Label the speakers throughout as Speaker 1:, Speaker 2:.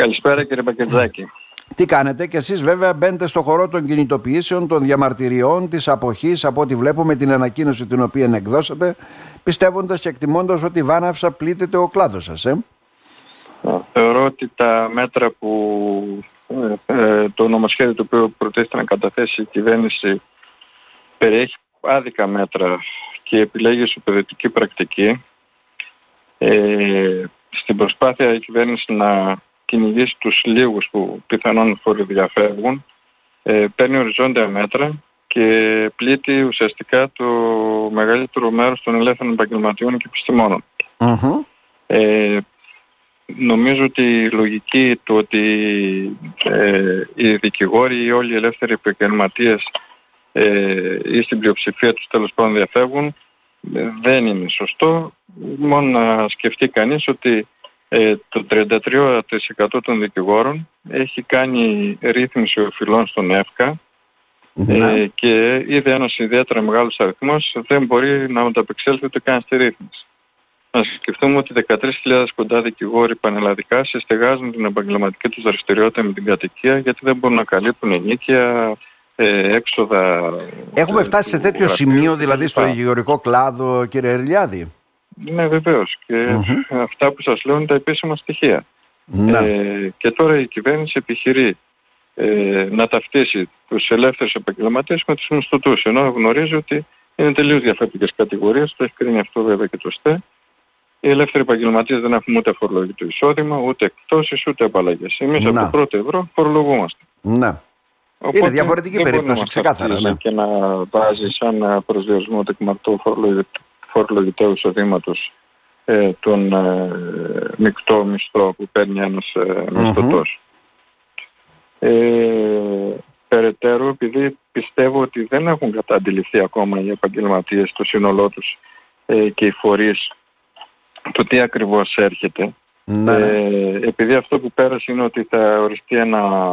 Speaker 1: Καλησπέρα κύριε Μπακετζάκη.
Speaker 2: Τι κάνετε και εσείς βέβαια μπαίνετε στο χώρο των κινητοποιήσεων, των διαμαρτυριών, της αποχής από ό,τι βλέπουμε την ανακοίνωση την οποία εκδώσατε πιστεύοντας και εκτιμώντας ότι βάναυσα πλήττεται ο κλάδος σας. Ε;
Speaker 1: Θεωρώ ότι τα μέτρα που ε, ε, το νομοσχέδιο το οποίο προτίθεται να καταθέσει η κυβέρνηση περιέχει άδικα μέτρα και επιλέγει σοπεδετική πρακτική. Ε, στην προσπάθεια η κυβέρνηση να κυνηγήσει τους λίγους που πιθανόν φοροδιαφεύγουν, ε, παίρνει οριζόντια μέτρα και πλήττει ουσιαστικά το μεγαλύτερο μέρος των ελεύθερων επαγγελματιών και επιστημόνων. Ε, νομίζω ότι η λογική του ότι ε, οι δικηγόροι ή όλοι οι ελεύθεροι επαγγελματίες ε, ή στην πλειοψηφία τους τέλος πάντων διαφεύγουν ε, δεν είναι σωστό. Μόνο να σκεφτεί κανείς ότι ε, το 33% των δικηγόρων έχει κάνει ρύθμιση οφειλών στον ΕΦΚΑ ναι. ε, και είδε ένας ιδιαίτερα μεγάλος αριθμός δεν μπορεί να ανταπεξέλθει ούτε καν στη ρύθμιση. Να σκεφτούμε ότι 13.000 κοντά δικηγόροι πανελλαδικά συστεγάζουν την επαγγελματική τους δραστηριότητα με την κατοικία γιατί δεν μπορούν να καλύπτουν ενίκεια, ε, έξοδα...
Speaker 2: Έχουμε φτάσει σε τέτοιο σημείο δηλαδή στο υγειορικό κλάδο κύριε Ερλιάδη;
Speaker 1: Ναι βεβαίως και αυτά που σας λέω είναι τα επίσημα στοιχεία. Ναι. Ε, και τώρα η κυβέρνηση επιχειρεί ε, να ταυτίσει τους ελεύθερους επαγγελματίες με τους μισθωτούς ενώ γνωρίζει ότι είναι τελείως διαφορετικές κατηγορίες, το έχει κρίνει αυτό βέβαια και το ΣΤΕ. Οι ελεύθεροι επαγγελματίες δεν έχουν ούτε φορολογικό εισόδημα, ούτε εκτόσεις, ούτε απαλλαγές. Εμείς από το πρώτο ευρώ φορολογούμαστε.
Speaker 2: Ναι. Οπότε είναι διαφορετική περίπτωση, ξεκάθαρα. Ναι.
Speaker 1: Και να βάζεις σαν προσδιορισμό τεκμαρτό φορολογητέου εισοδήματος ε, τον ε, μεικτό μισθό που παίρνει ένας ε, μισθωτός. Ε, περαιτέρω, επειδή πιστεύω ότι δεν έχουν καταντιληφθεί ακόμα οι επαγγελματίες στο σύνολό τους ε, και οι φορείς το τι ακριβώς έρχεται, ναι, ναι. Ε, επειδή αυτό που πέρασε είναι ότι θα οριστεί ένα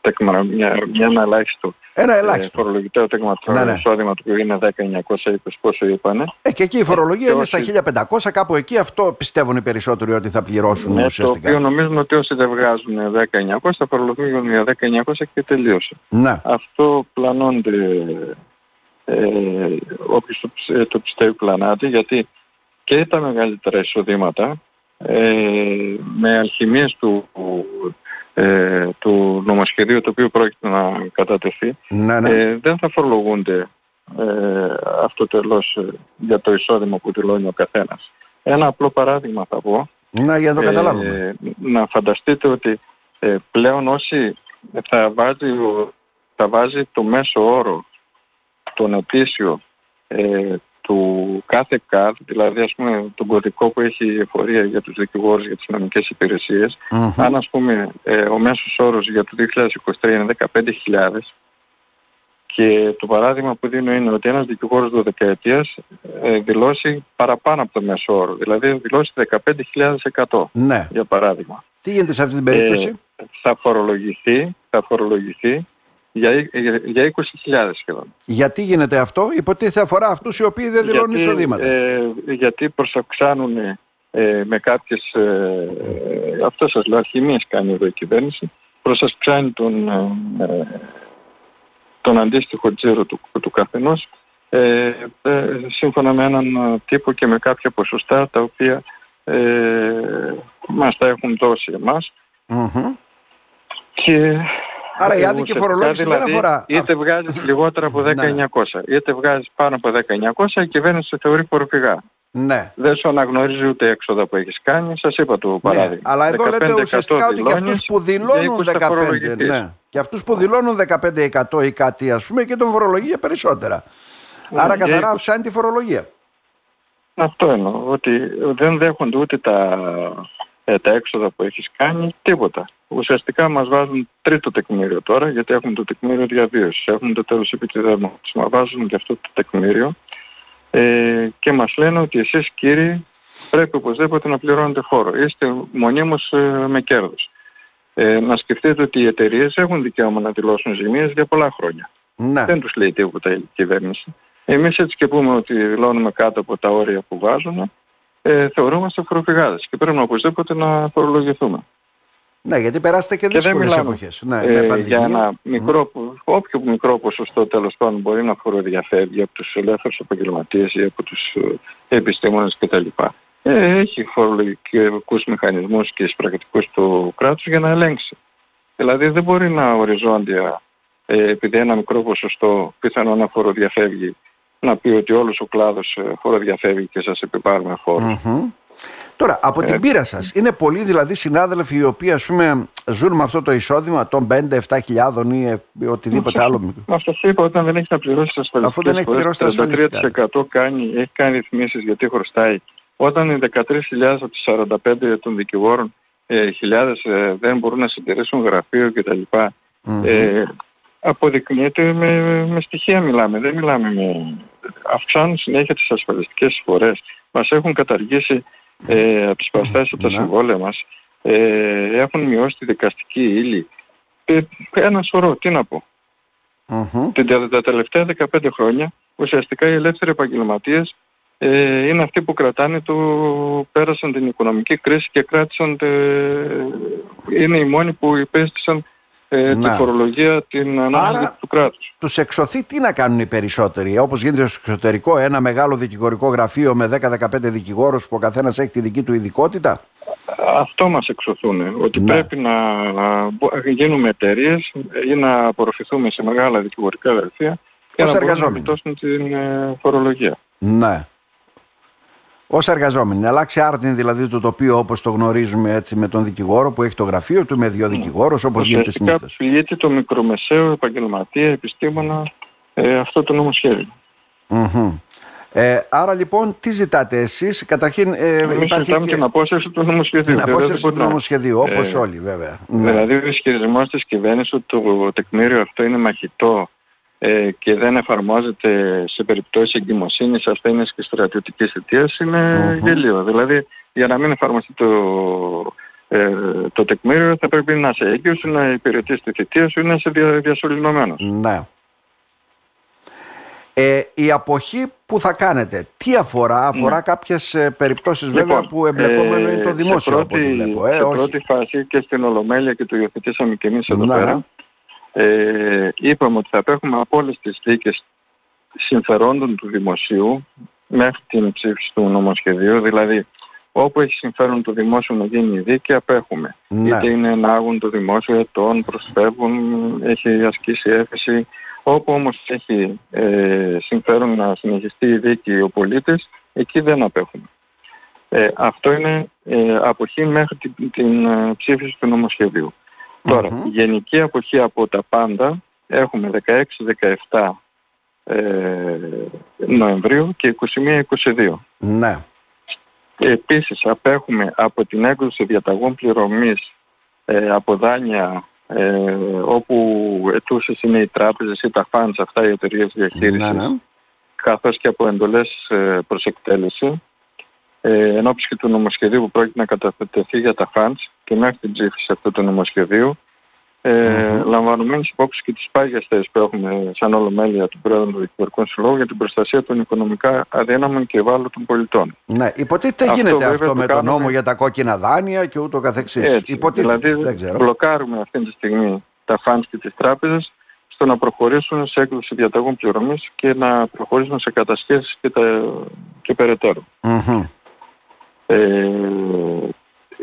Speaker 1: τέκμα, μια, μια, ένα ελάχιστο,
Speaker 2: ένα ελάχιστο.
Speaker 1: Ε, φορολογητέο τέκμα ναι, ναι. εισόδημα του είναι 10.920 πόσο είπανε.
Speaker 2: Ε, και εκεί η φορολογία ε, είναι όσοι... στα 1.500 κάπου εκεί αυτό πιστεύουν οι περισσότεροι ότι θα πληρώσουν
Speaker 1: ναι,
Speaker 2: ουσιαστικά.
Speaker 1: Το οποίο νομίζουμε ότι όσοι δεν βγάζουν 10.900 θα φορολογούν για 10.900 και τελείωσε.
Speaker 2: Ναι.
Speaker 1: Αυτό πλανώνται ε, όποιος το, το πιστεύει πλανάται γιατί και τα μεγαλύτερα εισοδήματα ε, με αλχημίες του, ε, του νομοσχεδίου το οποίο πρόκειται να κατατεθεί
Speaker 2: ναι, ναι.
Speaker 1: Ε, δεν θα φορολογούνται ε, αυτό τελώς ε, για το εισόδημα που δηλώνει ο καθένας. Ένα απλό παράδειγμα θα πω.
Speaker 2: Να, για να το καταλάβουμε.
Speaker 1: Ε, να φανταστείτε ότι πλέον όσοι θα βάζει, θα βάζει το μέσο όρο τον ετήσιο του κάθε ΚΑΔ, δηλαδή ας πούμε τον κωδικό που έχει η εφορία για τους δικηγόρους για τις νομικές αν ας πούμε ε, ο μέσος όρος για το 2023 είναι 15.000 και το παράδειγμα που δίνω είναι ότι ένας δικηγόρος 12 ετίας ε, δηλώσει παραπάνω από το μέσο όρο, δηλαδή δηλώσει 15.100
Speaker 2: ναι.
Speaker 1: για παράδειγμα.
Speaker 2: Τι γίνεται σε αυτή την περίπτωση;
Speaker 1: Ε, θα φορολογηθεί, θα φορολογηθεί για, για 20.000 σχεδόν.
Speaker 2: Γιατί γίνεται αυτό, υποτίθεται αφορά αυτούς οι οποίοι δεν δηλώνουν γιατί, εισοδήματα.
Speaker 1: Ε, γιατί προσαυξάνουν ε, με κάποιες, ε, ε, αυτός σας λέω, αρχημίες κάνει εδώ η κυβέρνηση, προσαυξάνει τον, ε, τον αντίστοιχο τζίρο του, του καθενός ε, σύμφωνα με έναν τύπο και με κάποια ποσοστά τα οποία μας τα έχουν δώσει Και
Speaker 2: Άρα η άδικη φορολόγηση
Speaker 1: δηλαδή,
Speaker 2: δεν αφορά.
Speaker 1: Είτε βγάζεις λιγότερα από 10.900, ναι. είτε βγάζεις πάνω από 10.900 η κυβέρνηση σε θεωρεί φοροφυγά.
Speaker 2: Ναι.
Speaker 1: Δεν σου αναγνωρίζει ούτε έξοδα που έχεις κάνει, σας είπα το ναι, παράδειγμα. Ναι.
Speaker 2: Αλλά εδώ λέτε ουσιαστικά ότι και αυτούς που δηλώνουν 15, ναι. και αυτούς που δηλώνουν 15% ή κάτι ας πούμε και τον φορολογία περισσότερα. Ναι, Άρα καθαρά αυξάνει τη φορολογία.
Speaker 1: Αυτό εννοώ, ότι δεν δέχονται ούτε τα ε, τα έξοδα που έχεις κάνει, τίποτα. Ουσιαστικά μας βάζουν τρίτο τεκμήριο τώρα, γιατί έχουμε το τεκμήριο διαβίωσης, έχουμε το τέλος επιτιδεύματος. Μας βάζουν και αυτό το τεκμήριο ε, και μας λένε ότι εσείς κύριοι πρέπει οπωσδήποτε να πληρώνετε φόρο. Είστε μονίμως ε, με κέρδος. Ε, να σκεφτείτε ότι οι εταιρείες έχουν δικαίωμα να δηλώσουν ζημίες για πολλά χρόνια.
Speaker 2: Ναι.
Speaker 1: Δεν τους λέει τίποτα η κυβέρνηση. Εμείς έτσι και πούμε ότι δηλώνουμε κάτω από τα όρια που βάζουμε, ε, θεωρούμαστε φοροφυγάδες και πρέπει να οπωσδήποτε να φορολογηθούμε.
Speaker 2: Ναι, γιατί περάσετε και δύσκολες εποχές. Ναι,
Speaker 1: ε, για ένα μικρό, mm. όποιο μικρό ποσοστό τέλος πάντων μπορεί να φοροδιαφεύγει από τους ελεύθερους επαγγελματίες ή από τους ε, επιστήμονες κτλ. Ε, έχει φορολογικούς μηχανισμούς και πρακτικούς του κράτους για να ελέγξει. Δηλαδή δεν μπορεί να οριζόντια, ε, επειδή ένα μικρό ποσοστό πιθανό να φοροδιαφεύγει, να πει ότι όλος ο κλάδος ε, φοροδιαφεύγει και σας επιπάρουμε
Speaker 2: Τώρα, από την ε, πείρα σας, είναι πολλοί δηλαδή συνάδελφοι οι οποίοι ας πούμε ζουν με αυτό το εισόδημα των 5-7 χιλιάδων ή οτιδήποτε άλλο;
Speaker 1: Μα αυτό είπα όταν δεν έχεις να πληρώσεις τα ασφαλιστικές
Speaker 2: Αφού δεν έχεις πληρώσει τα ασφαλιστικά.
Speaker 1: 33% κάνει, έχει κάνει ρυθμίσεις γιατί χρωστάει. Όταν οι 13.000 από τις 45 των δικηγόρων ε, χιλιάδες ε, δεν μπορούν να συντηρήσουν γραφείο κτλ. Mm-hmm. Ε, αποδεικνύεται με, με στοιχεία μιλάμε. Δεν μιλάμε με... Αυξάνουν συνέχεια τις ασφαλιστικές εισφορές. Μας έχουν καταργήσει ε, από τις παραστάσεις από τα ναι. συμβόλαια μας. Ε, έχουν μειώσει τη δικαστική ύλη. Ε, ένα σωρό, τι να πω. Mm-hmm. Τα, τα τελευταία 15 χρόνια ουσιαστικά οι ελεύθεροι επαγγελματίες ε, είναι αυτοί που κρατάνε το, πέρασαν την οικονομική κρίση και κράτησαν, τε, είναι οι μόνοι που υπέστησαν ε, τη φορολογία, την ανάγκη του κράτους.
Speaker 2: Τους εξωθεί τι να κάνουν οι περισσότεροι, όπως γίνεται στο εξωτερικό, ένα μεγάλο δικηγορικό γραφείο με 10-15 δικηγόρους που ο καθένας έχει τη δική του ειδικότητα;
Speaker 1: Αυτό μας εξωθούν, ότι ναι. πρέπει να, να γίνουμε εταιρείες ή να απορροφηθούμε σε μεγάλα δικηγορικά γραφεία και να μπορούμε να την ε, φορολογία.
Speaker 2: Ναι ως εργαζόμενοι. Να αλλάξει άρτην δηλαδή το τοπίο όπως το γνωρίζουμε έτσι με τον δικηγόρο που έχει το γραφείο του, με δύο ναι. δικηγόρους όπως γίνεται συνήθως.
Speaker 1: Πληγείται το μικρομεσαίο επαγγελματία, επιστήμονα ε, αυτό το νομοσχέδιο.
Speaker 2: Mm-hmm. Ε, άρα λοιπόν τι ζητάτε εσείς, καταρχήν
Speaker 1: ε, Εμείς υπάρχει ζητάμε και... την απόσταση του νομοσχεδίου.
Speaker 2: Την απόσταση του νομοσχεδίου, όπως ε, όλοι βέβαια.
Speaker 1: Ναι. Δηλαδή ο ισχυρισμός της κυβέρνησης ότι το τεκμήριο αυτό είναι μαχητό ε, και δεν εφαρμόζεται σε περιπτώσεις εγκυμοσύνης, ασθένειας και στρατιωτικής θητείας είναι mm-hmm. γελίο. Δηλαδή για να μην εφαρμοστεί το, ε, το τεκμήριο θα πρέπει να είσαι έγκυος, να υπηρετείς τη θητεία σου ή να είσαι δια, διασωληνωμένος.
Speaker 2: Ναι. Ε, η αποχή που θα κάνετε, τι αφορά, αφορά ναι. κάποιες ε, περιπτώσεις λοιπόν, βέβαια που εμπλεκόμενο είναι το δημόσιο
Speaker 1: πρώτη,
Speaker 2: από ό,τι βλέπω. Ε,
Speaker 1: σε πρώτη φάση και στην Ολομέλεια και το υιοθετήσαμε και εμείς εδώ ναι. πέρα, ε, είπαμε ότι θα απέχουμε από όλες τις δίκες συμφερόντων του δημοσίου μέχρι την ψήφιση του νομοσχεδίου, δηλαδή όπου έχει συμφέρον το δημόσιο να γίνει η δίκη απέχουμε. Ναι. Είτε είναι ενάγουν το δημόσιο, ετών, προσφεύγουν, έχει ασκήσει έφεση. Όπου όμως έχει ε, συμφέρον να συνεχιστεί η δίκη ο πολίτης, εκεί δεν απέχουμε. Ε, αυτό είναι ε, αποχή μέχρι την, την ε, ψήφιση του νομοσχεδίου. Τώρα, γενική αποχή από τα πάντα έχουμε 16-17 ε, Νοεμβρίου και 21-22.
Speaker 2: Ναι.
Speaker 1: Επίσης απέχουμε από την έκδοση διαταγών πληρωμής ε, από δάνεια ε, όπου ετούσες είναι οι τράπεζες ή τα funds αυτά οι εταιρείες διαχείρισης ναι, ναι. καθώς και από εντολές ε, προς εκτέλεση ε, ενώπιση και του νομοσχεδίου που πρόκειται να καταθετηθεί για τα funds και μέχρι την ψήφιση αυτού του νομοσχεδίου ε, mm-hmm. λαμβανομένης υπόψης και τις πάγιες θέσεις που έχουμε σαν ολομέλεια του Πρόεδρου του Δικηγορικού Συλλόγου για την προστασία των οικονομικά αδύναμων και ευάλωτων πολιτών.
Speaker 2: Ναι, υποτίθεται αυτό γίνεται αυτό με τον νόμο για τα κόκκινα δάνεια και ούτω καθεξής.
Speaker 1: Έτσι, δηλαδή δεν ξέρω. μπλοκάρουμε αυτή τη στιγμή τα funds και τις τράπεζες στο να προχωρήσουν σε έκδοση διαταγών πληρωμής και να προχωρήσουν σε κατασχέσεις και, τα... και περαιτέρω. Mm-hmm. Ε,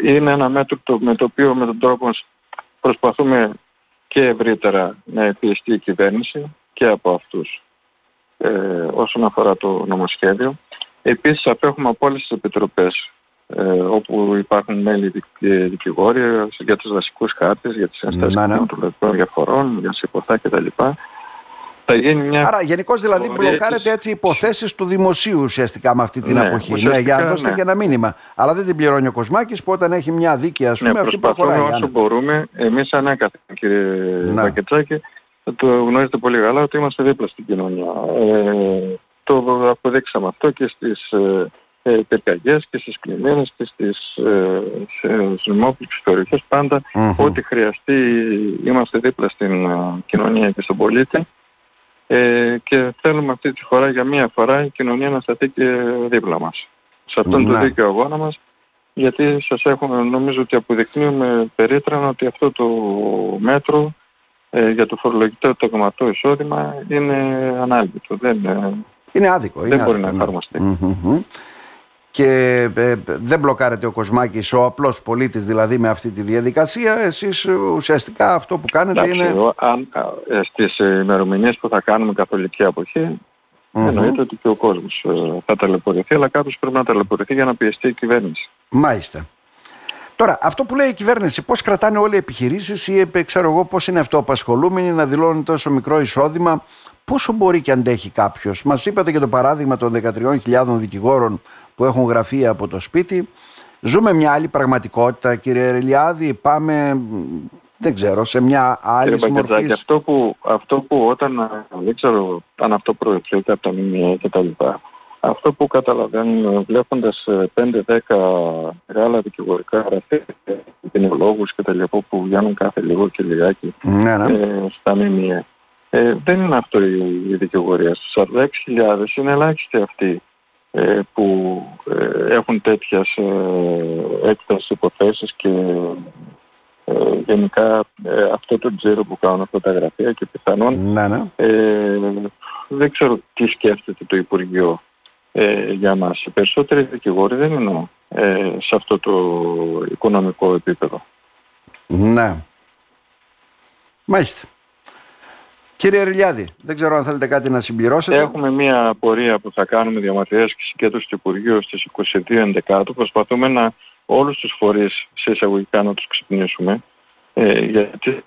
Speaker 1: είναι ένα μέτρο το, με το οποίο με τον τρόπο προσπαθούμε και ευρύτερα να επιεστεί η κυβέρνηση και από αυτούς ε, όσον αφορά το νομοσχέδιο. Επίσης απέχουμε από όλες τις επιτροπές ε, όπου υπάρχουν μέλη δικηγόρια για τους βασικούς χάρτες, για τις ενστάσεις ναι, ναι. των διαφορών, για συποθά κτλ
Speaker 2: θα γίνει μια... Άρα γενικώς δηλαδή μπλοκάρετε έτσι υποθέσεις του δημοσίου ουσιαστικά με αυτή την ναι, αποχή. Ναι, για να δώσετε ναι. και ένα μήνυμα. Αλλά δεν την πληρώνει ο Κοσμάκης που όταν έχει μια δίκη ας πούμε
Speaker 1: ναι, αυτή προχωράει. όσο μπορούμε. Εμείς ανέκαθεν κύριε ναι. Βακετσάκη το γνωρίζετε πολύ καλά ότι είμαστε δίπλα στην κοινωνία. Ε, το αποδείξαμε αυτό και στις ε, ε πυρκαγιές και στις πλημμύρες και στις ε, περιοχές πάντα mm-hmm. ό,τι χρειαστεί είμαστε δίπλα στην ε, κοινωνία και στον πολίτη ε, και θέλουμε αυτή τη φορά για μία φορά η κοινωνία να σταθεί και δίπλα μας. Σε αυτόν τον ναι. δίκαιο αγώνα μας γιατί σας έχω, νομίζω ότι αποδεικνύουμε περίτρανα ότι αυτό το μέτρο ε, για το φορολογικό το εισόδημα είναι ανάλυτο. Δεν, ε,
Speaker 2: είναι άδικο.
Speaker 1: Δεν μπορεί να εφαρμοστεί.
Speaker 2: Και ε, δεν μπλοκάρεται ο Κοσμάκης, ο απλός πολίτης δηλαδή με αυτή τη διαδικασία. Εσείς ουσιαστικά αυτό που κάνετε
Speaker 1: Εντάξει,
Speaker 2: είναι...
Speaker 1: αν, ε, στις ημερομηνίες που θα κάνουμε καθολική αποχή, εννοείται ότι και ο κόσμος ε, θα ταλαιπωρηθεί, αλλά κάποιος πρέπει να ταλαιπωρηθεί για να πιεστεί η κυβέρνηση.
Speaker 2: Μάλιστα. Τώρα, αυτό που λέει η κυβέρνηση, πώς κρατάνε όλοι οι επιχειρήσεις ή ξέρω εγώ πώς είναι αυτό, απασχολούμενοι να δηλώνουν τόσο μικρό εισόδημα, πόσο μπορεί και αντέχει κάποιος. Μας είπατε για το παράδειγμα των 13.000 δικηγόρων που έχουν γραφεία από το σπίτι. Ζούμε μια άλλη πραγματικότητα, κύριε Ρελιάδη. Πάμε, δεν ξέρω, σε μια άλλη μορφής.
Speaker 1: Αυτό που, αυτό που όταν, δεν ξέρω αν αυτό προεκλείται από τα ΜΜΕ και τα λοιπά, αυτό που καταλαβαίνουν βλέποντας 5-10 ε, μεγάλα δικηγορικά γραφεία, ποινολόγους και τα λοιπά που βγαίνουν κάθε λίγο και λιγάκι ναι, ναι. Ε, στα ΜΜΕ. Ε, δεν είναι αυτό η, η δικηγορία. Στους 46.000 είναι ελάχιστοι αυτοί ε, που ε, έχουν τέτοιες ε, έκταση υποθέσεις και ε, γενικά αυτό το τζίρο που κάνουν αυτά τα γραφεία και πιθανόν
Speaker 2: ναι, ναι.
Speaker 1: δεν ξέρω τι σκέφτεται το Υπουργείο για μας. Οι περισσότεροι δικηγόροι δεν είναι σε αυτό το οικονομικό επίπεδο.
Speaker 2: Ναι. Μάλιστα. Κύριε Ριλιάδη, δεν ξέρω αν θέλετε κάτι να συμπληρώσετε.
Speaker 1: Έχουμε μια πορεία που θα κάνουμε διαμαρτυρίες και συγκέντρωση του Υπουργείου στις 22 Προσπαθούμε να όλους τους φορείς σε εισαγωγικά να τους ξυπνήσουμε. Ε, γιατί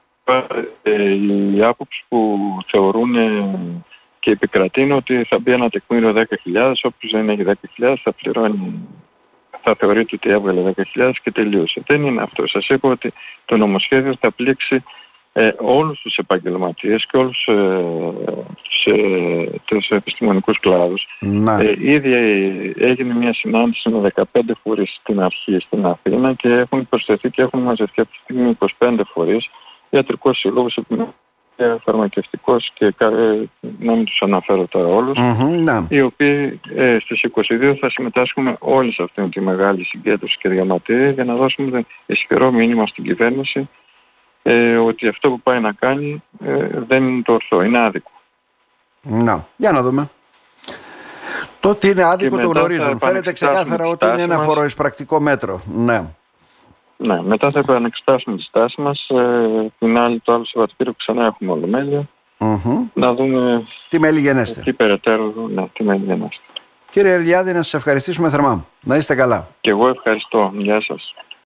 Speaker 1: ε, η άποψη που θεωρούν ε, και επικρατεί είναι ότι θα μπει ένα τεκμήριο 10.000, όποιος δεν έχει 10.000 θα πληρώνει θα θεωρείται ότι έβγαλε 10.000 και τελείωσε. Δεν είναι αυτό. Σας είπα ότι το νομοσχέδιο θα πλήξει ε, όλους τους επαγγελματίες και όλους ε, τους, ε, τους επιστημονικούς κλάδους. Ε, ήδη έγινε μια συνάντηση με 15 φορείς στην αρχή στην Αθήνα και έχουν προσθεθεί και έχουν μαζευτεί από τη στιγμή 25 φορείς ιατρικός σύλλογος, φαρμακευτικός και ε, να μην τους αναφέρω τώρα όλους,
Speaker 2: mm-hmm,
Speaker 1: οι οποίοι ε, στις 22 θα συμμετάσχουμε όλοι σε αυτήν τη μεγάλη συγκέντρωση και διαματήρια για να δώσουμε ισχυρό μήνυμα στην κυβέρνηση ε, ότι αυτό που πάει να κάνει ε, δεν είναι το ορθό, είναι άδικο.
Speaker 2: Να, για να δούμε. Το ότι είναι άδικο το γνωρίζουν. Φαίνεται ξεκάθαρα ότι είναι ένα φοροεισπρακτικό μέτρο. Ναι.
Speaker 1: Ναι, μετά θα επανεξετάσουμε τη στάση μας. Ε, την άλλη, το άλλο Σαββατοκύριακο ξανά έχουμε ολομέλεια. Mm-hmm. Να δούμε
Speaker 2: τι μέλη γενέστε.
Speaker 1: Τι περαιτέρω, ναι, τι μέλη γενέστε.
Speaker 2: Κύριε Ελιάδη, να σας ευχαριστήσουμε θερμά. Να είστε καλά.
Speaker 1: Και εγώ ευχαριστώ. Γεια σας.